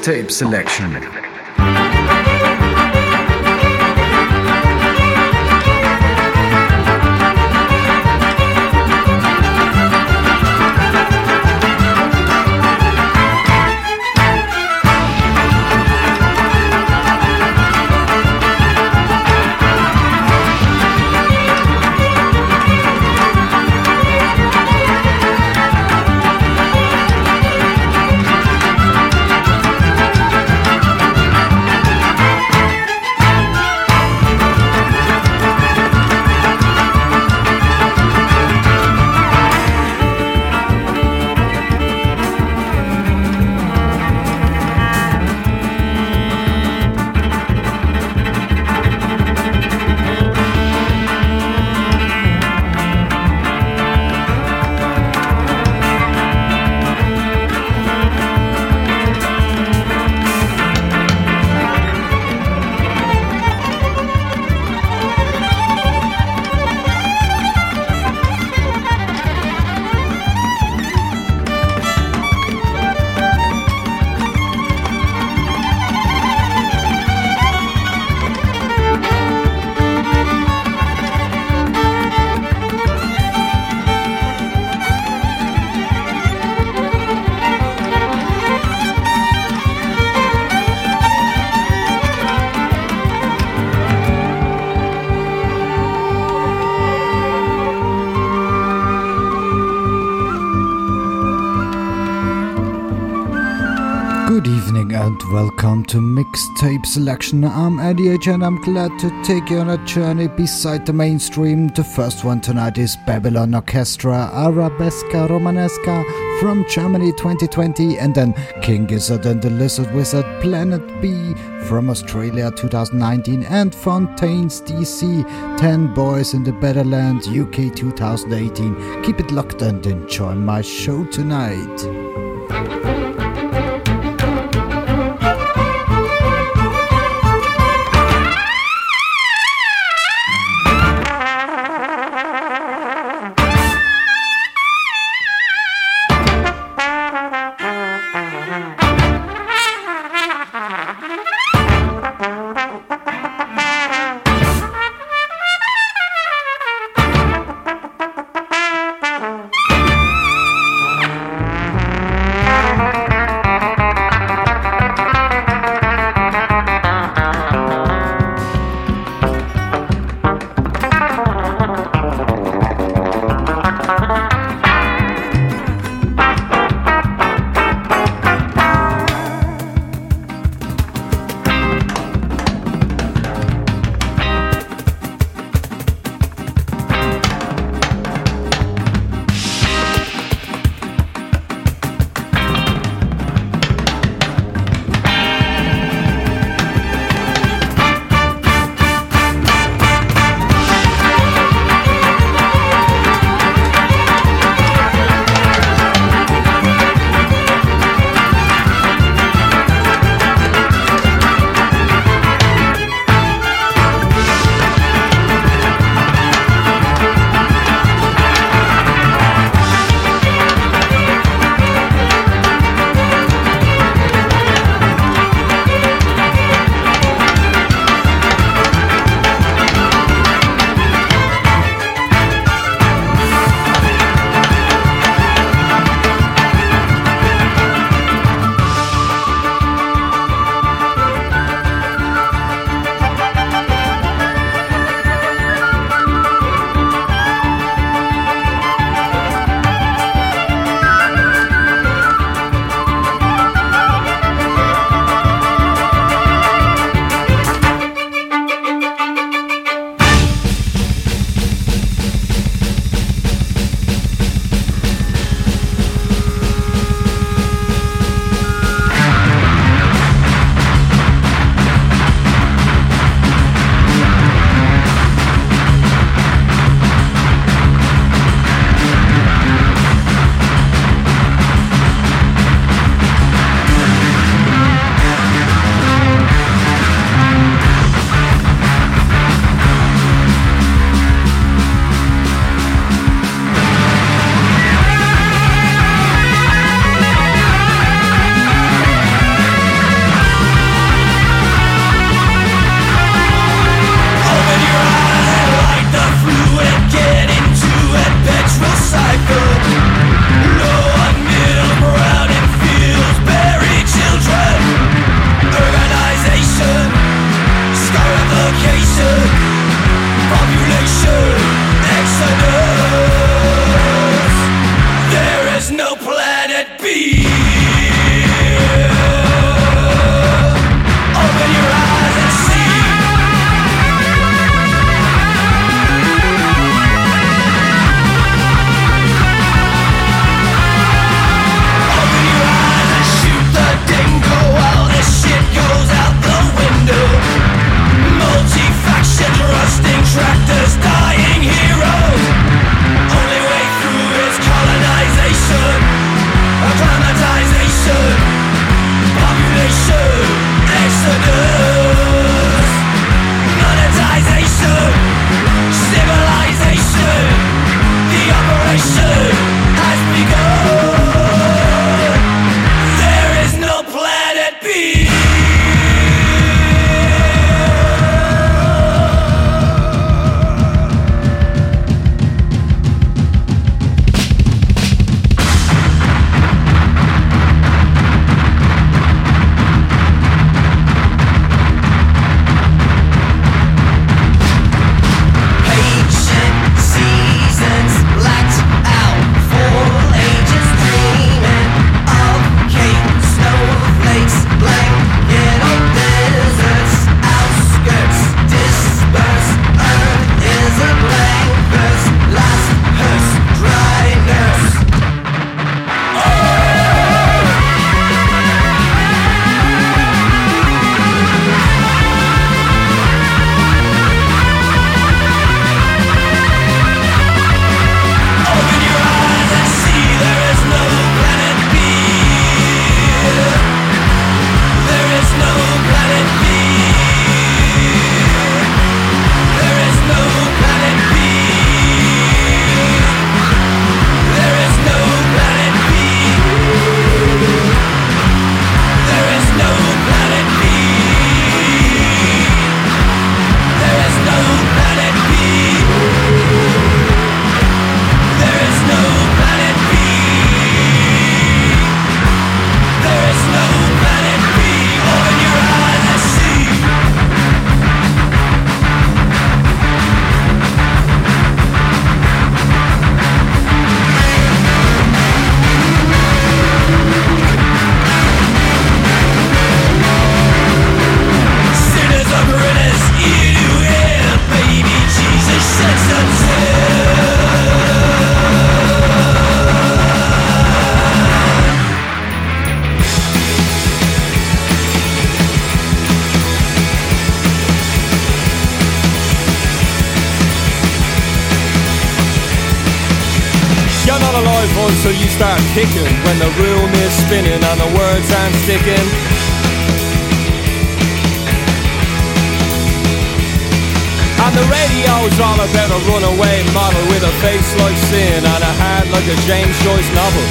mixtape selection. To Mixtape Selection. I'm Eddie H and I'm glad to take you on a journey beside the mainstream. The first one tonight is Babylon Orchestra Arabesca Romanesca from Germany 2020 and then King Gizzard and the Lizard Wizard Planet B from Australia 2019 and Fontaines DC 10 Boys in the Better Land UK 2018. Keep it locked and enjoy my show tonight. no planet B. until you start kicking when the room is spinning and the words aren't sticking. And the radio's all about a runaway model with a face like sin and a heart like a James Joyce novel.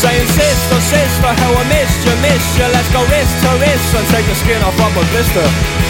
Saying sister, sister, how I missed you, missed you Let's go wrist to wrist and take the skin off of a blister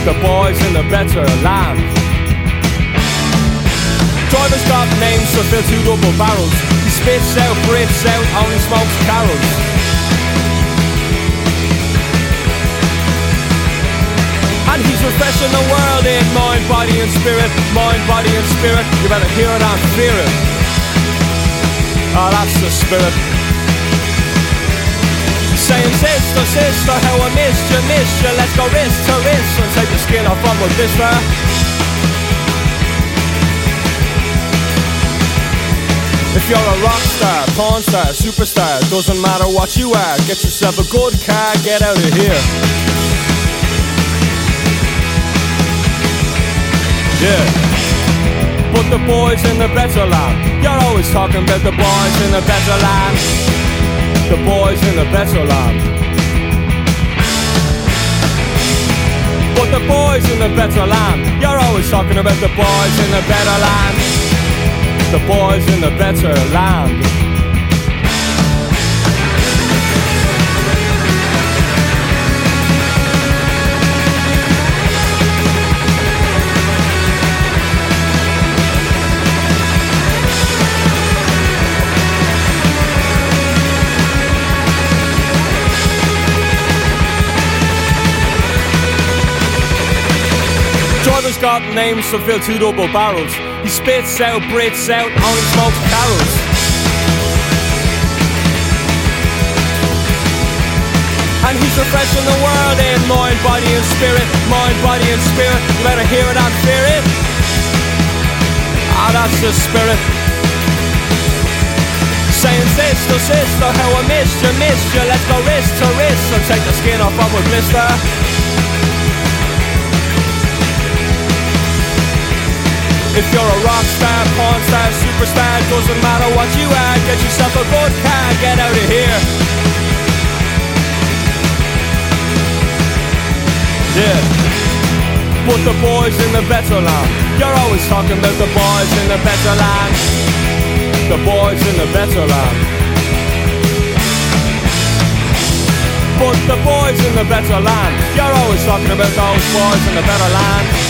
The boys in the better land. Drivers got names to fill two double barrels. He spits out, breathes out, only smokes Carroll's. And he's refreshing the world in mind, body and spirit, mind, body and spirit. You better hear it and fear it. Oh, that's the spirit. Saying sister, sister, how I missed you, missed you. Let's go wrist to wrist and take the skin off of my blister. If you're a rock star, porn star, superstar, doesn't matter what you are, get yourself a good car, get out of here. Yeah. But the boys in the better land, you're always talking about the boys in the better land. The boys in the better land. But the boys in the better land, you're always talking about the boys in the better land. The boys in the better land. Got names to fill two double barrels. He spits out, breathes out, only smokes Carroll's. And he's refreshing the world in mind, body and spirit, mind, body and spirit. You better hear it and fear it. Ah, that's the spirit. Saying sister, sister, how I missed you, missed you. Let's go wrist to wrist and take the skin off of a blister. If you're a rock star, porn star, superstar, doesn't matter what you are, get yourself a good car, get out of here. Yeah. Put the boys in the better land. You're always talking about the boys in the better land. The boys in the better land. Put the boys in the better land. You're always talking about those boys in the better land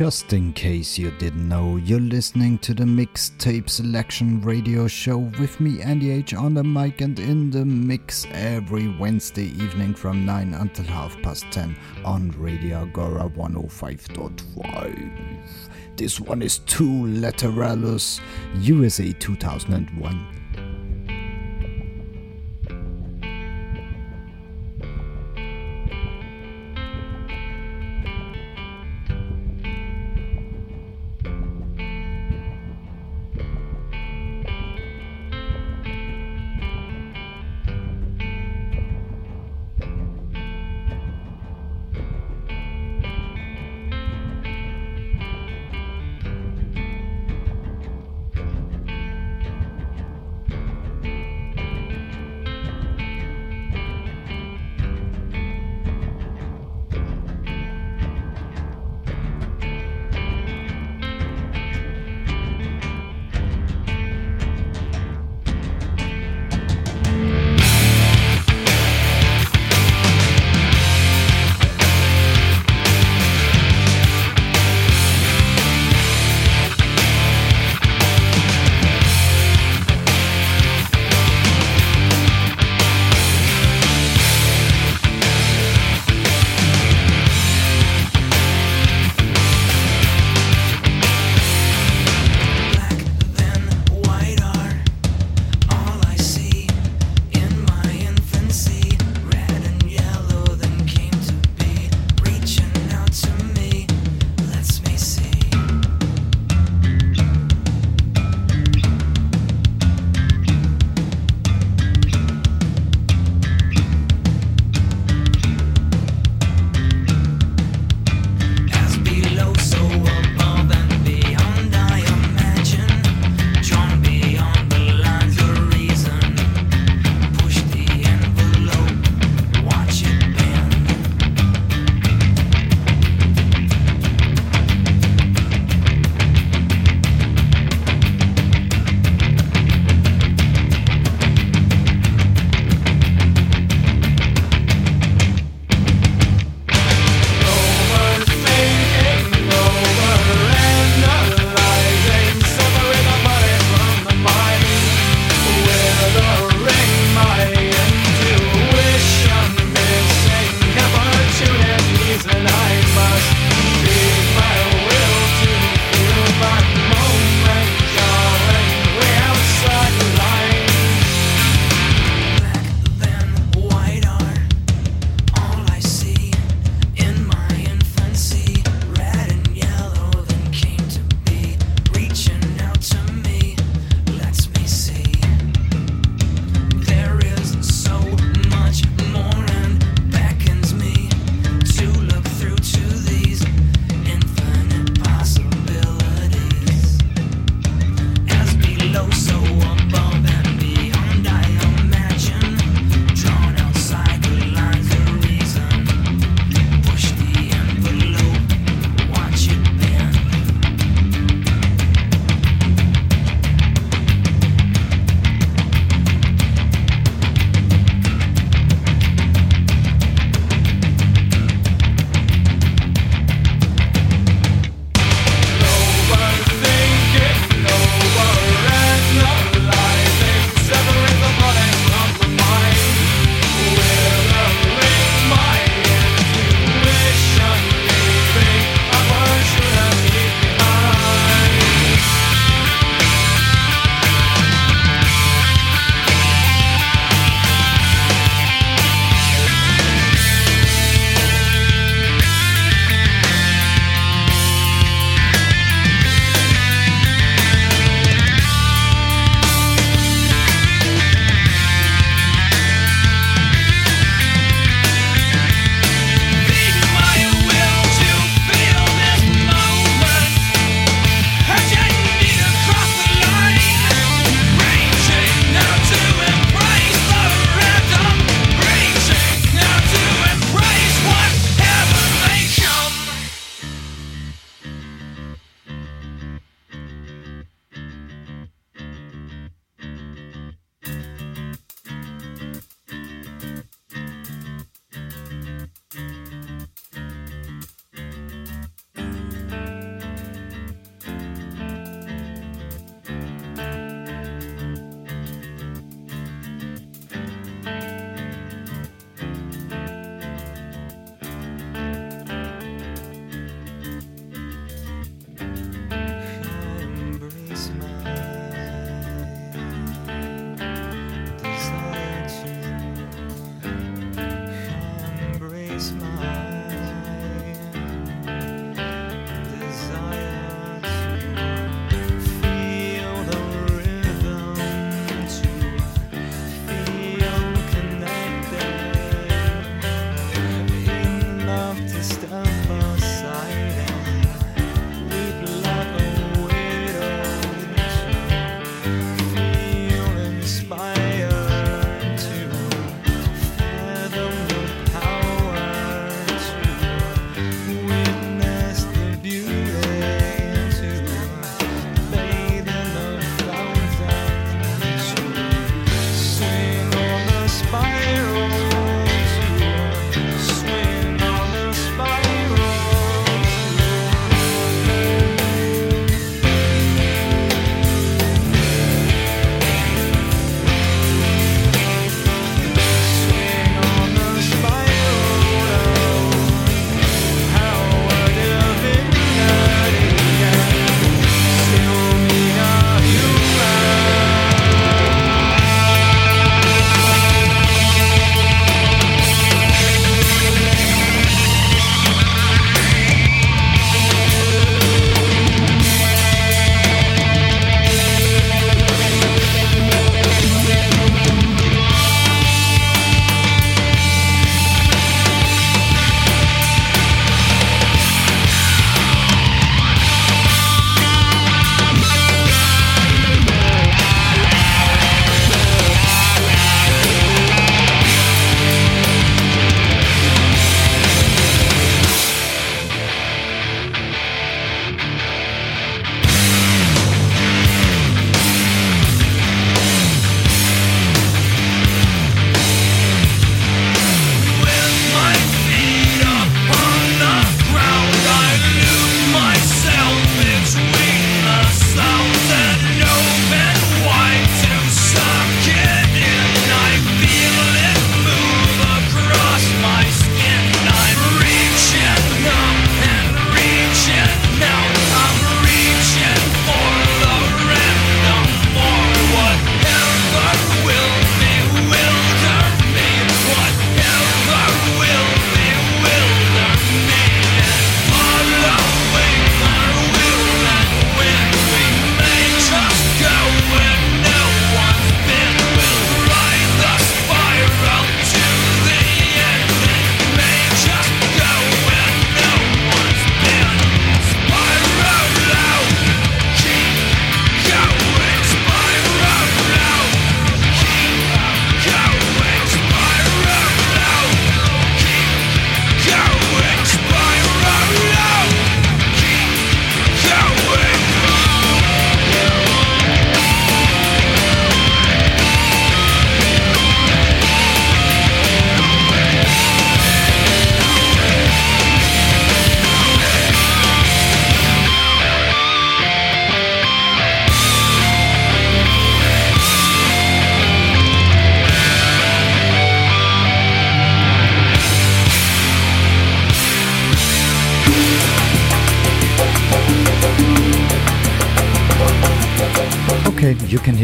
Just in case you didn't know, you're listening to the Mixtape Selection Radio Show with me, Andy H, on the mic and in the mix every Wednesday evening from 9 until half past 10 on Radio Agora 105.5. This one is Tool Lateralus, USA 2001.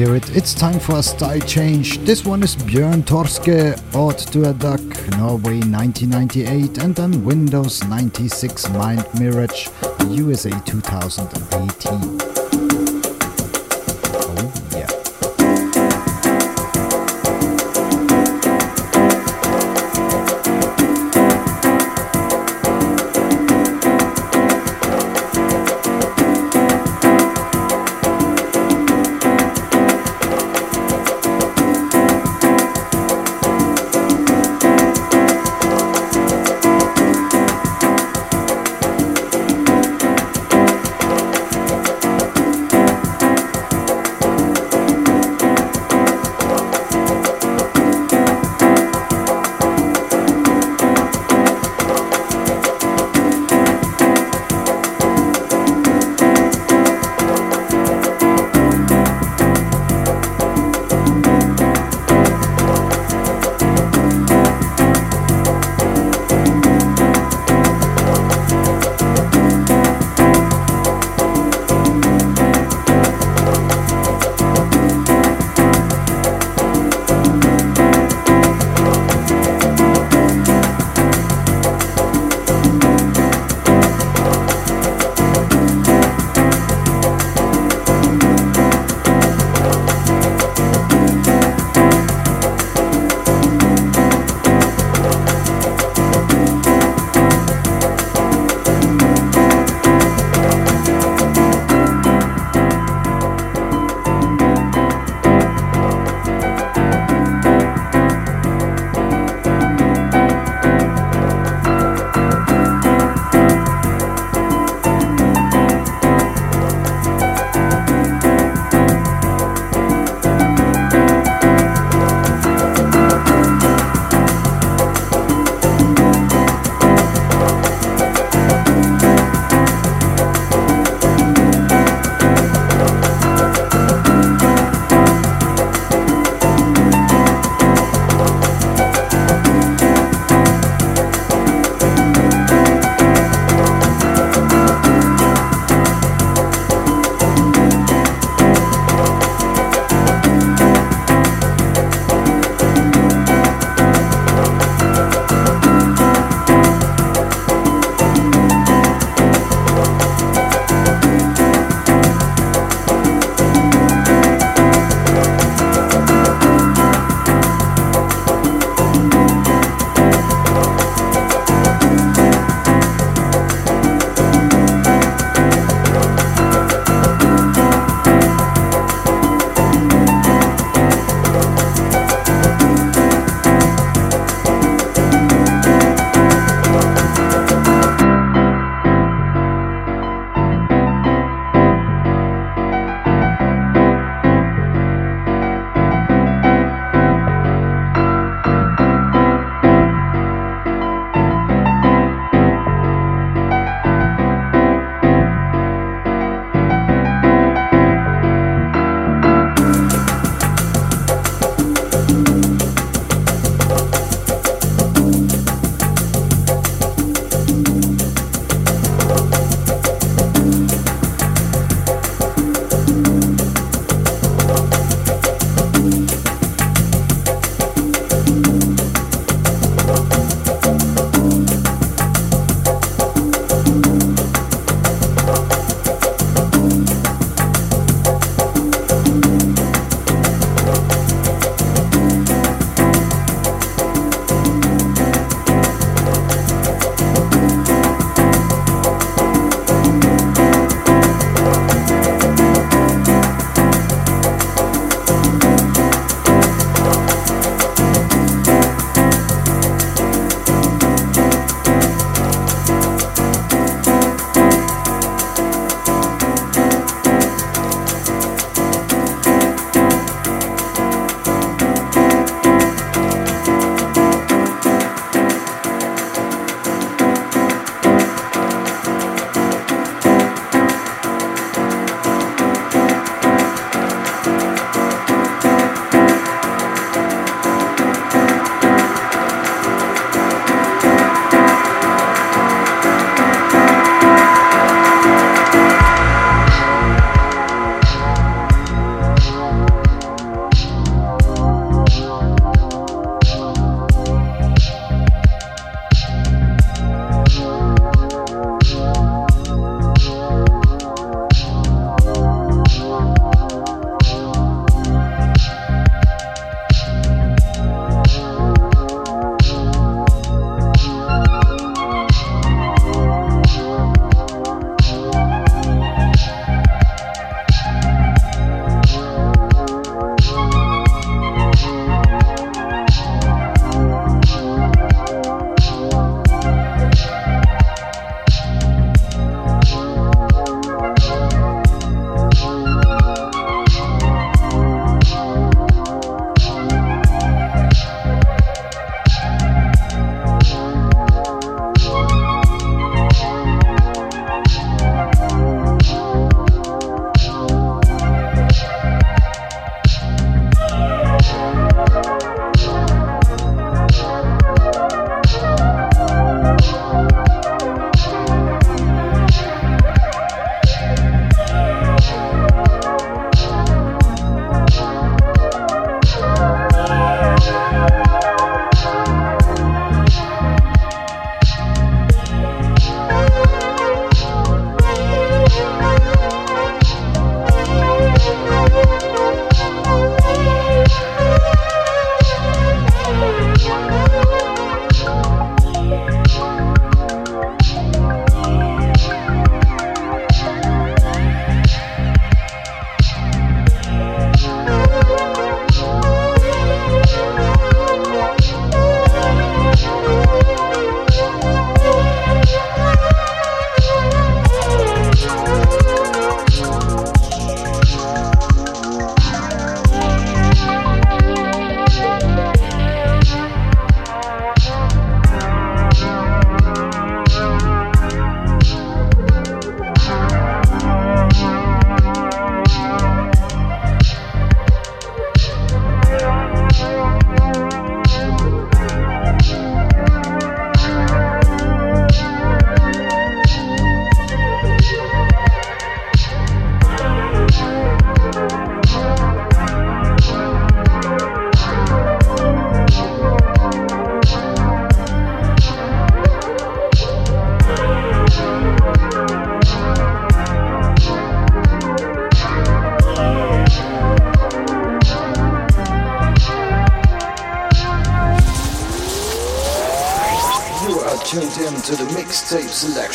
Hear it. It's time for a style change. This one is Björn Torske, Ode to a Duck, Norway 1998, and then Windows 96 Mind Mirage, USA 2018.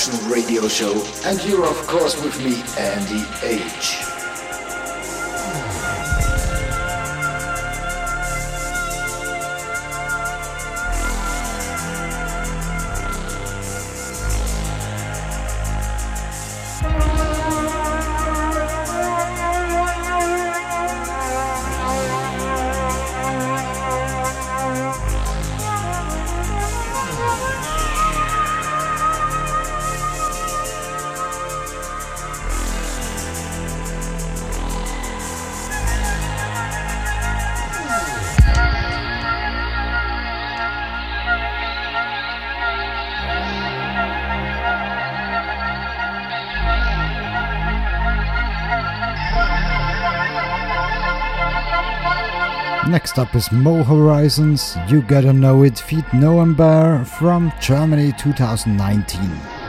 Radio Show, and you're of course with me, Andy H. Next up is Mo Horizons, You Gotta Know It, feat Noam Bear from Germany 2019.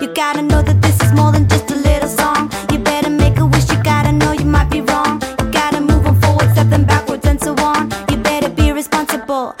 You gotta know that this is more than just a little song. You better make a wish, you gotta know you might be wrong. You gotta move on forward, step them backwards, and so on. You better be responsible.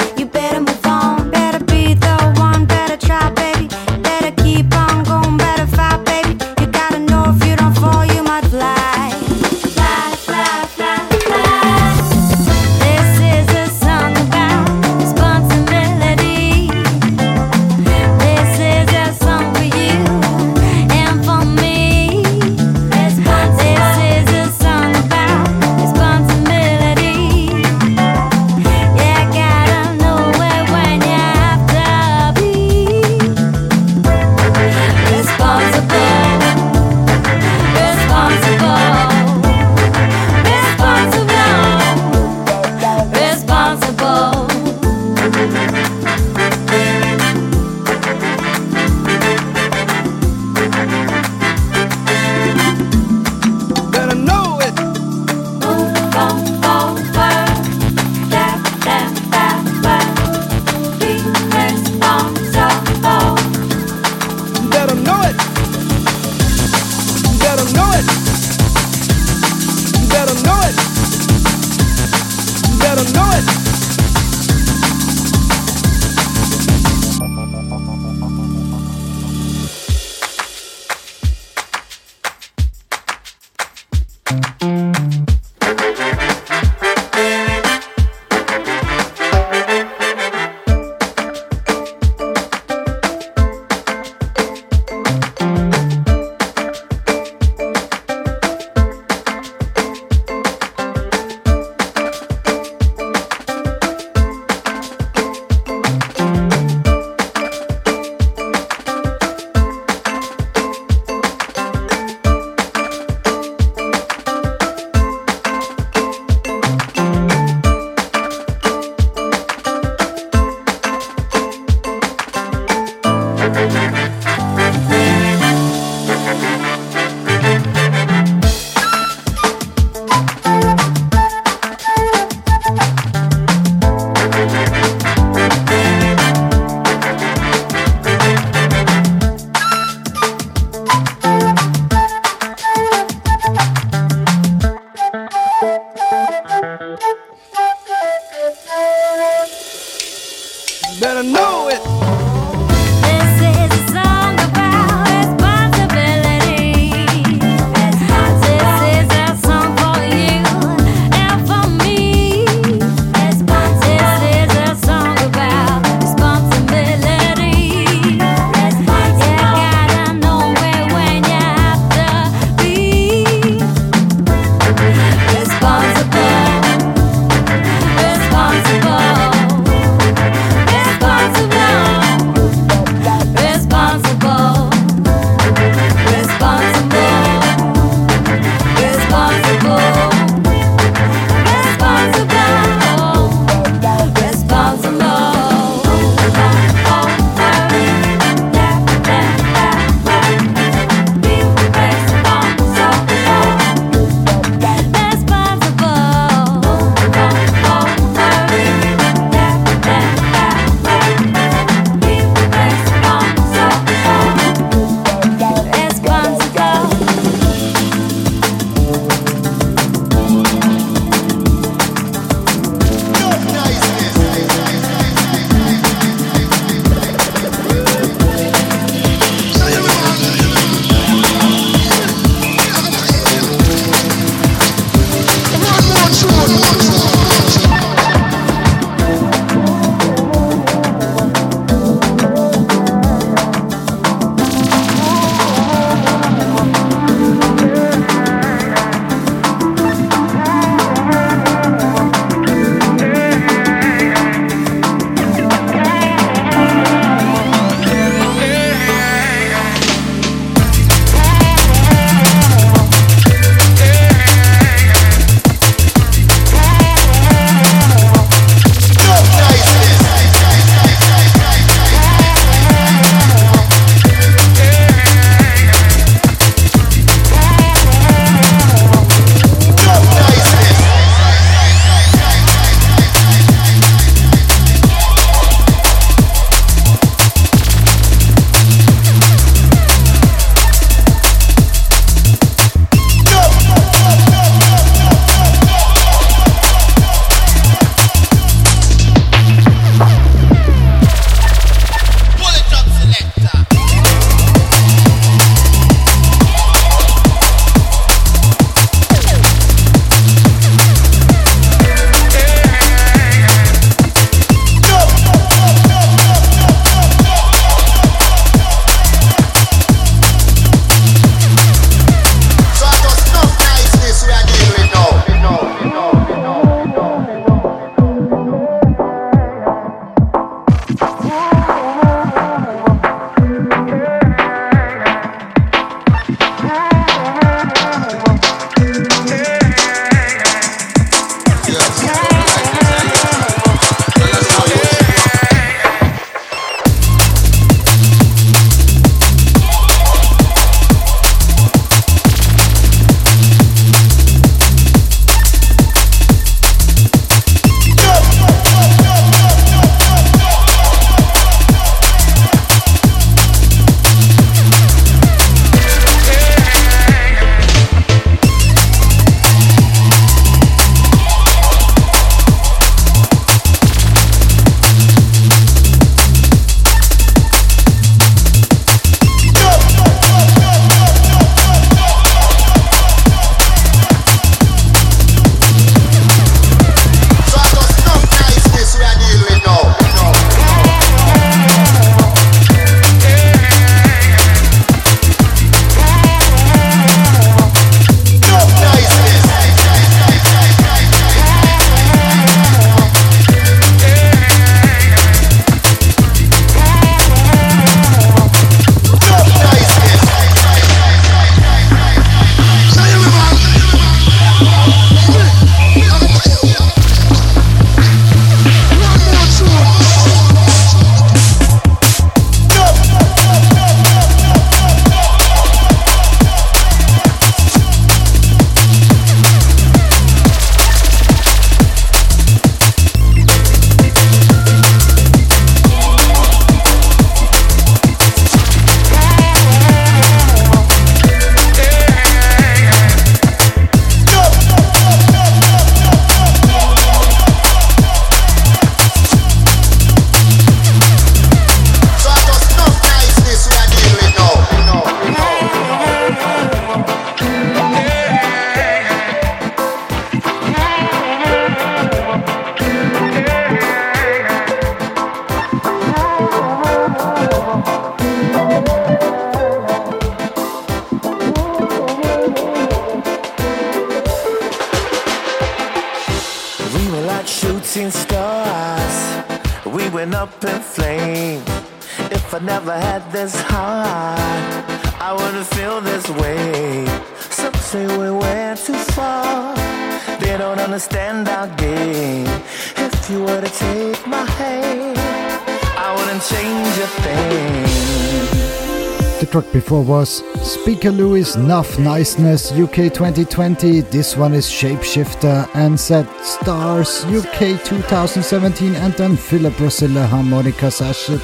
Track before was Speaker Louis Nuff Niceness UK 2020. This one is Shapeshifter and Set Stars UK 2017 and then Philip Rosilla Harmonica Sachet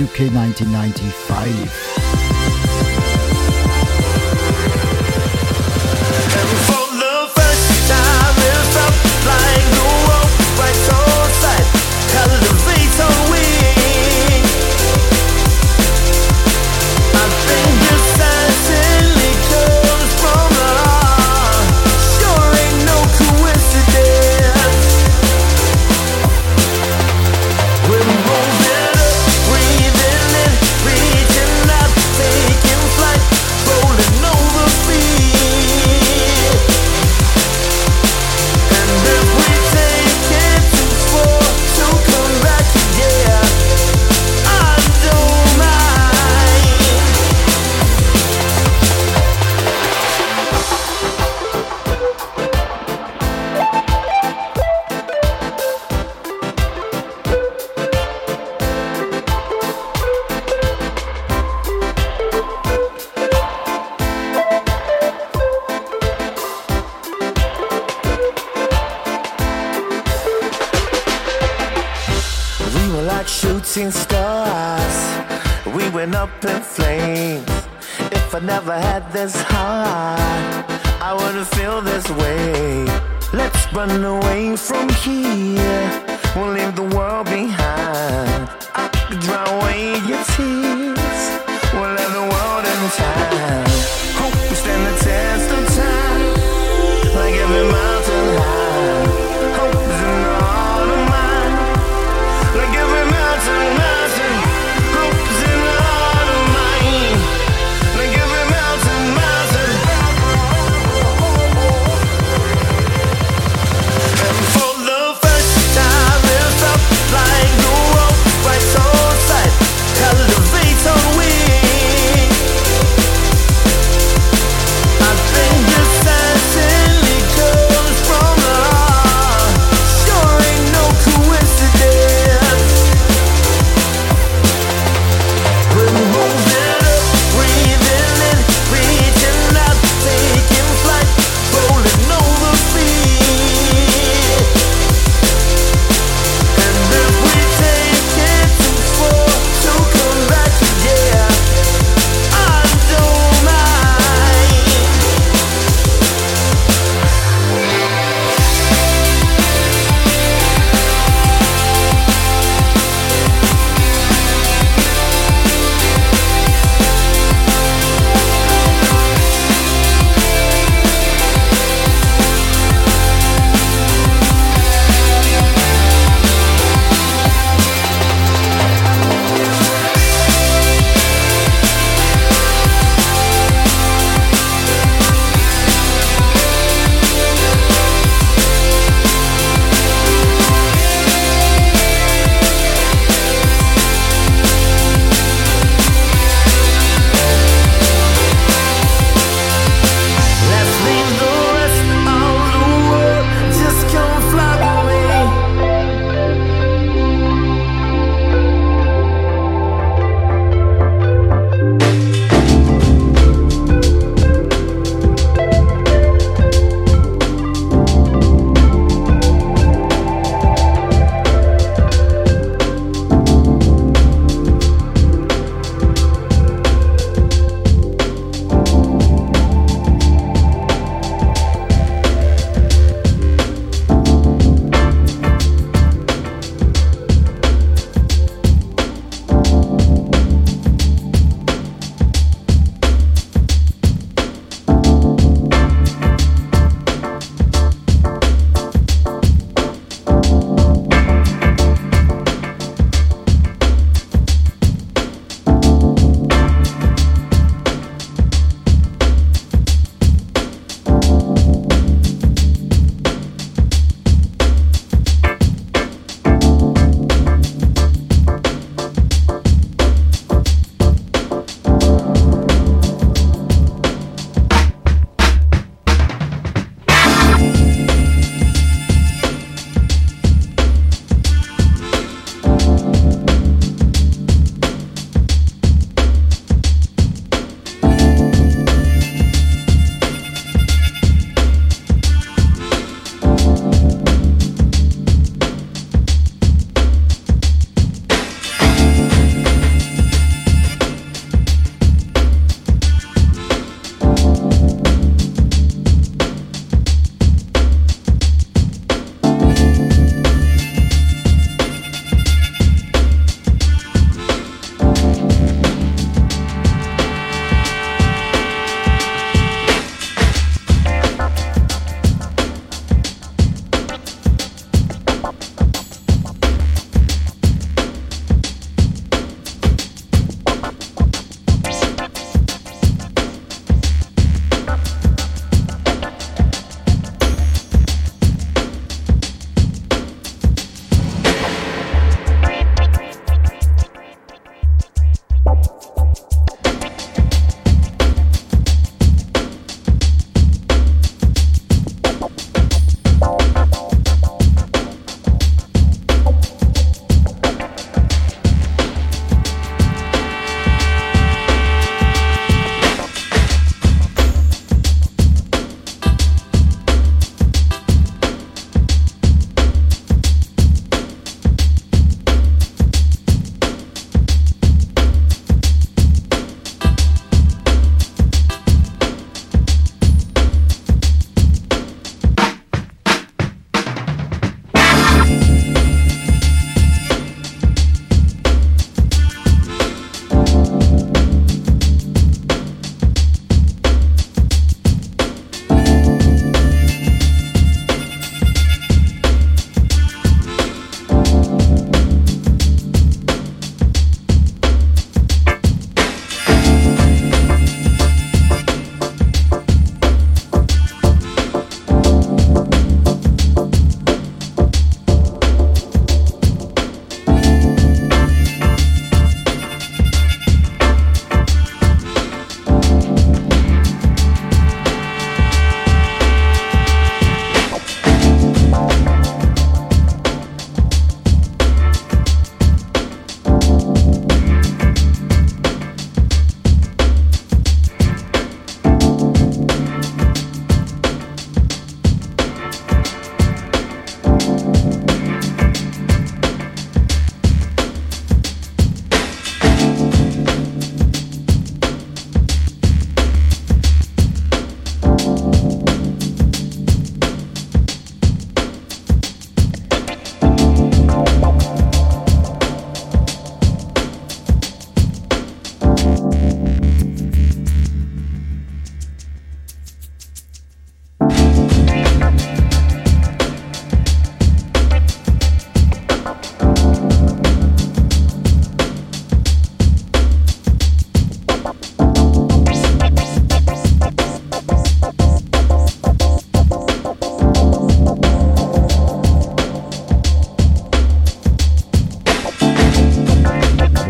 UK 1995.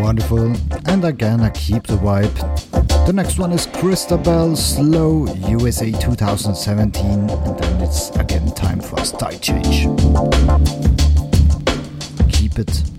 And again I keep the vibe. The next one is Christabel Slow USA 2017, and then it's again time for a style change. Keep it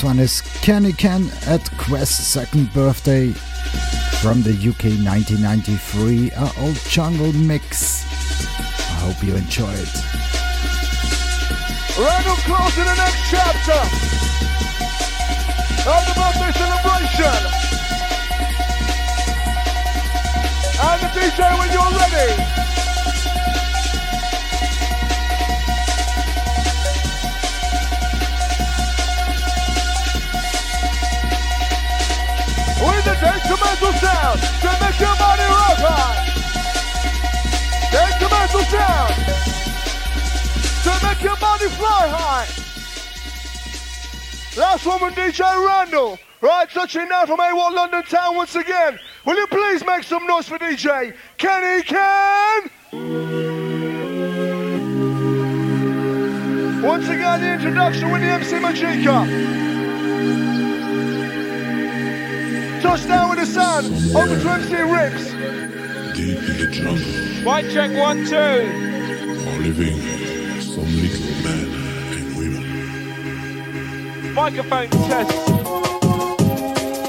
this one is Kenny Ken at Quest's second birthday from the UK 1993, a old jungle mix. I hope you enjoy it. Randall close to the next chapter of the birthday celebration. And the DJ when you're ready. The detrimental sound to make your body rock high. Detrimental sound to make your body fly high. Last one with DJ Randall. Right, touching now from A1 London Town once again. Will you please make some noise for DJ Kenny Ken? Once again, the introduction with the MC Majika. Touchdown with the sun. Over to MC Rips. Deep in the jungle. White check one, two. Are living some little men and women. Microphone test.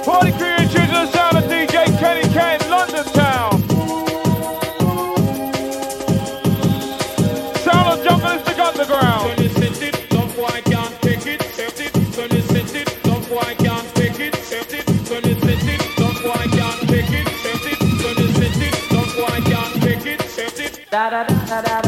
Party crew introduces the sound of DJ Kenny Ken, London Town. Da da da da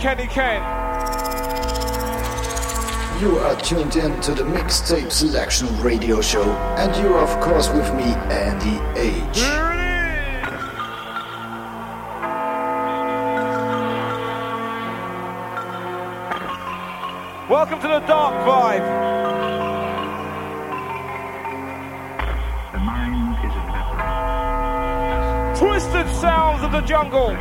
Kenny Ken. You are tuned in to the Mixtape Selection Radio Show, and you are, of course, with me, Andy H. Welcome to the Dark Vibe. twisted sounds of the jungle.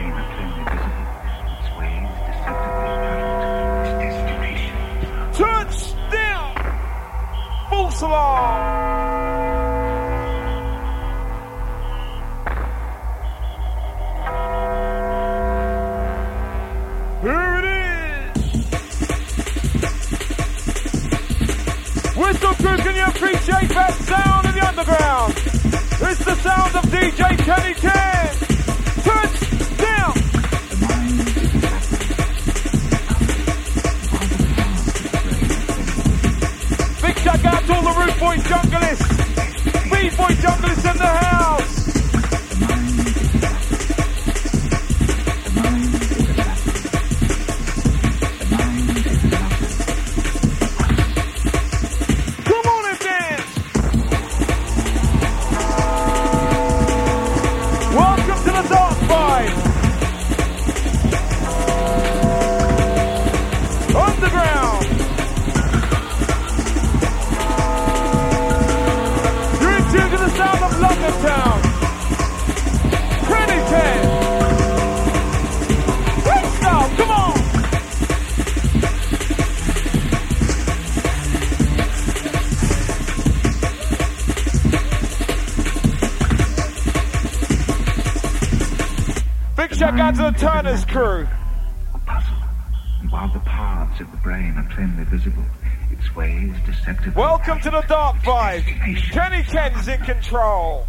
China's crew. A puzzle. And while the paths of the brain are plainly visible, its ways deceptive. Welcome to the dark five. Kenny Ken's in control.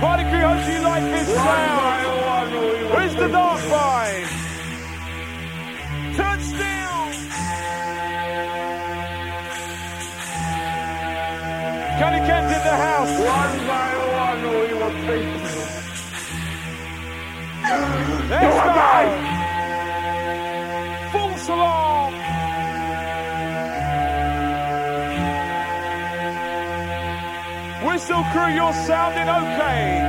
Horikyoshi like this sound. Where's the dark five? Touchdown! Cunningham in the house. One. crew, you're sounding okay.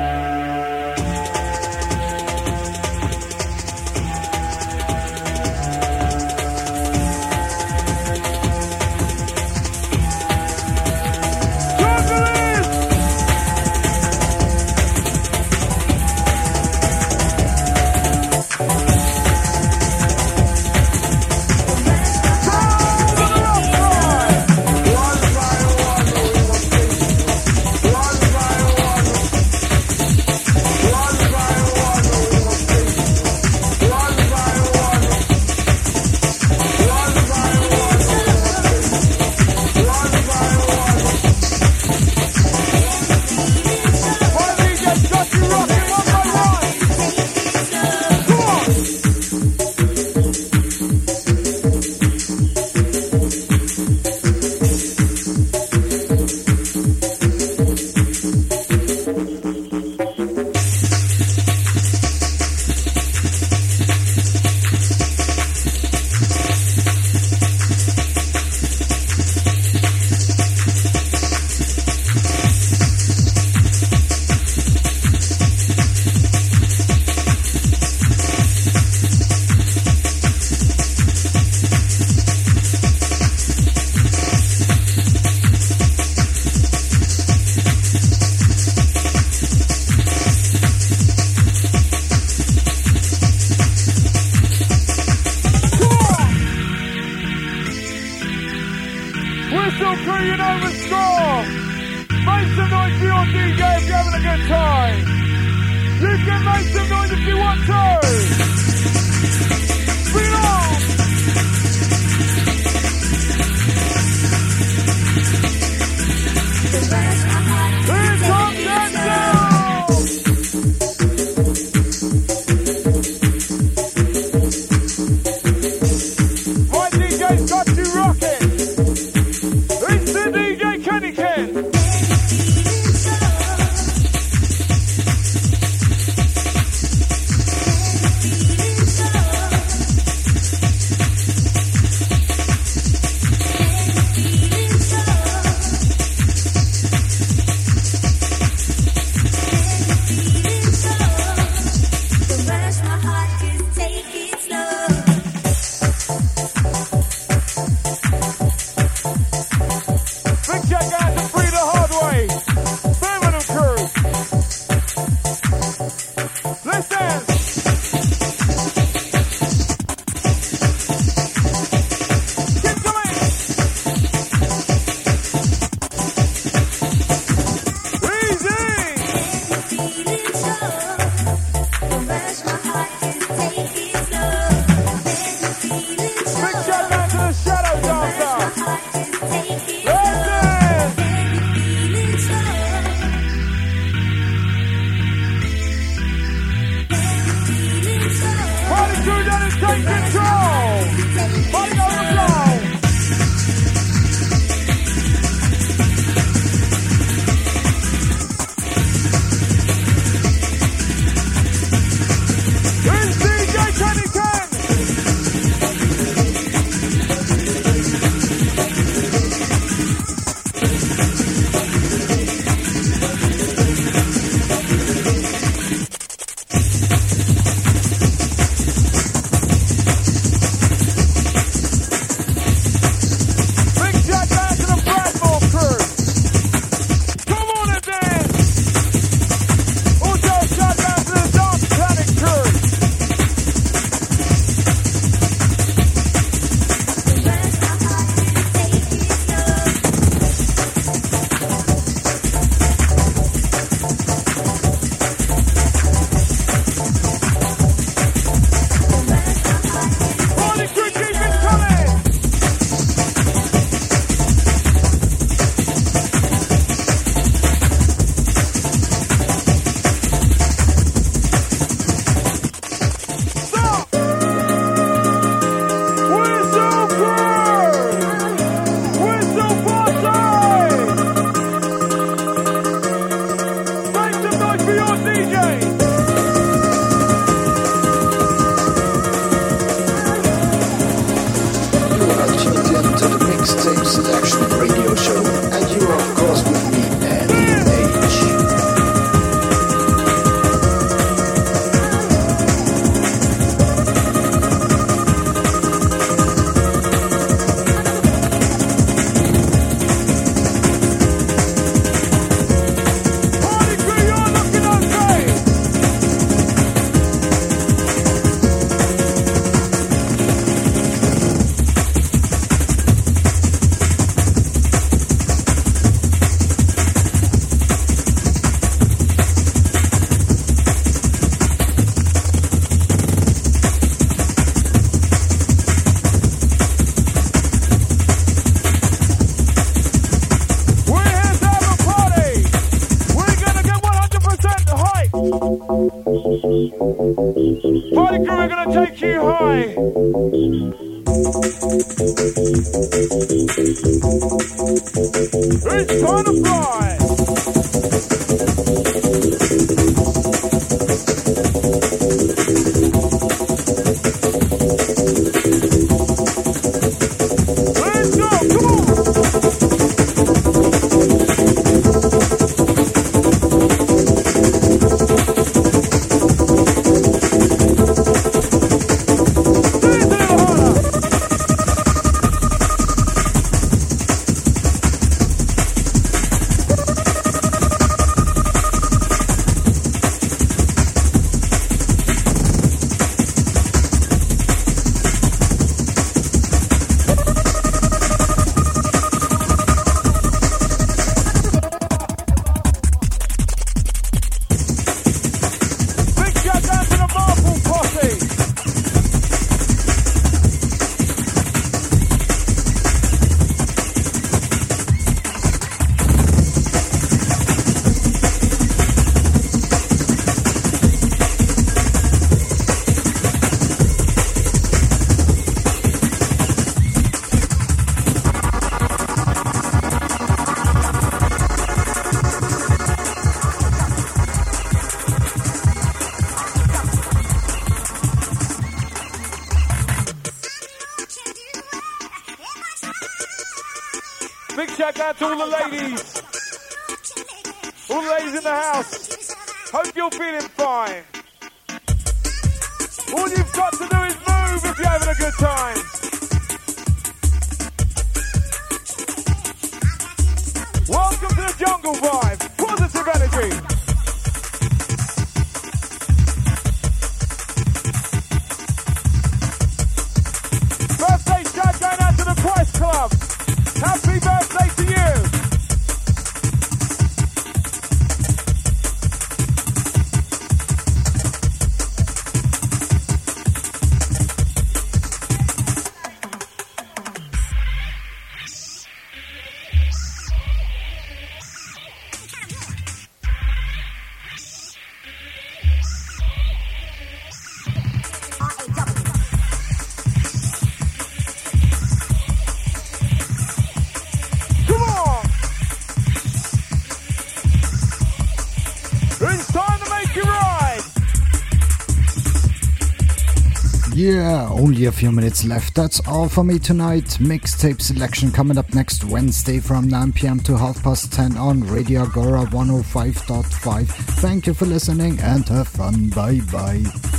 Only a few minutes left. That's all for me tonight. Mixtape selection coming up next Wednesday from 9 pm to half past 10 on Radio Agora 105.5. Thank you for listening and have fun. Bye bye.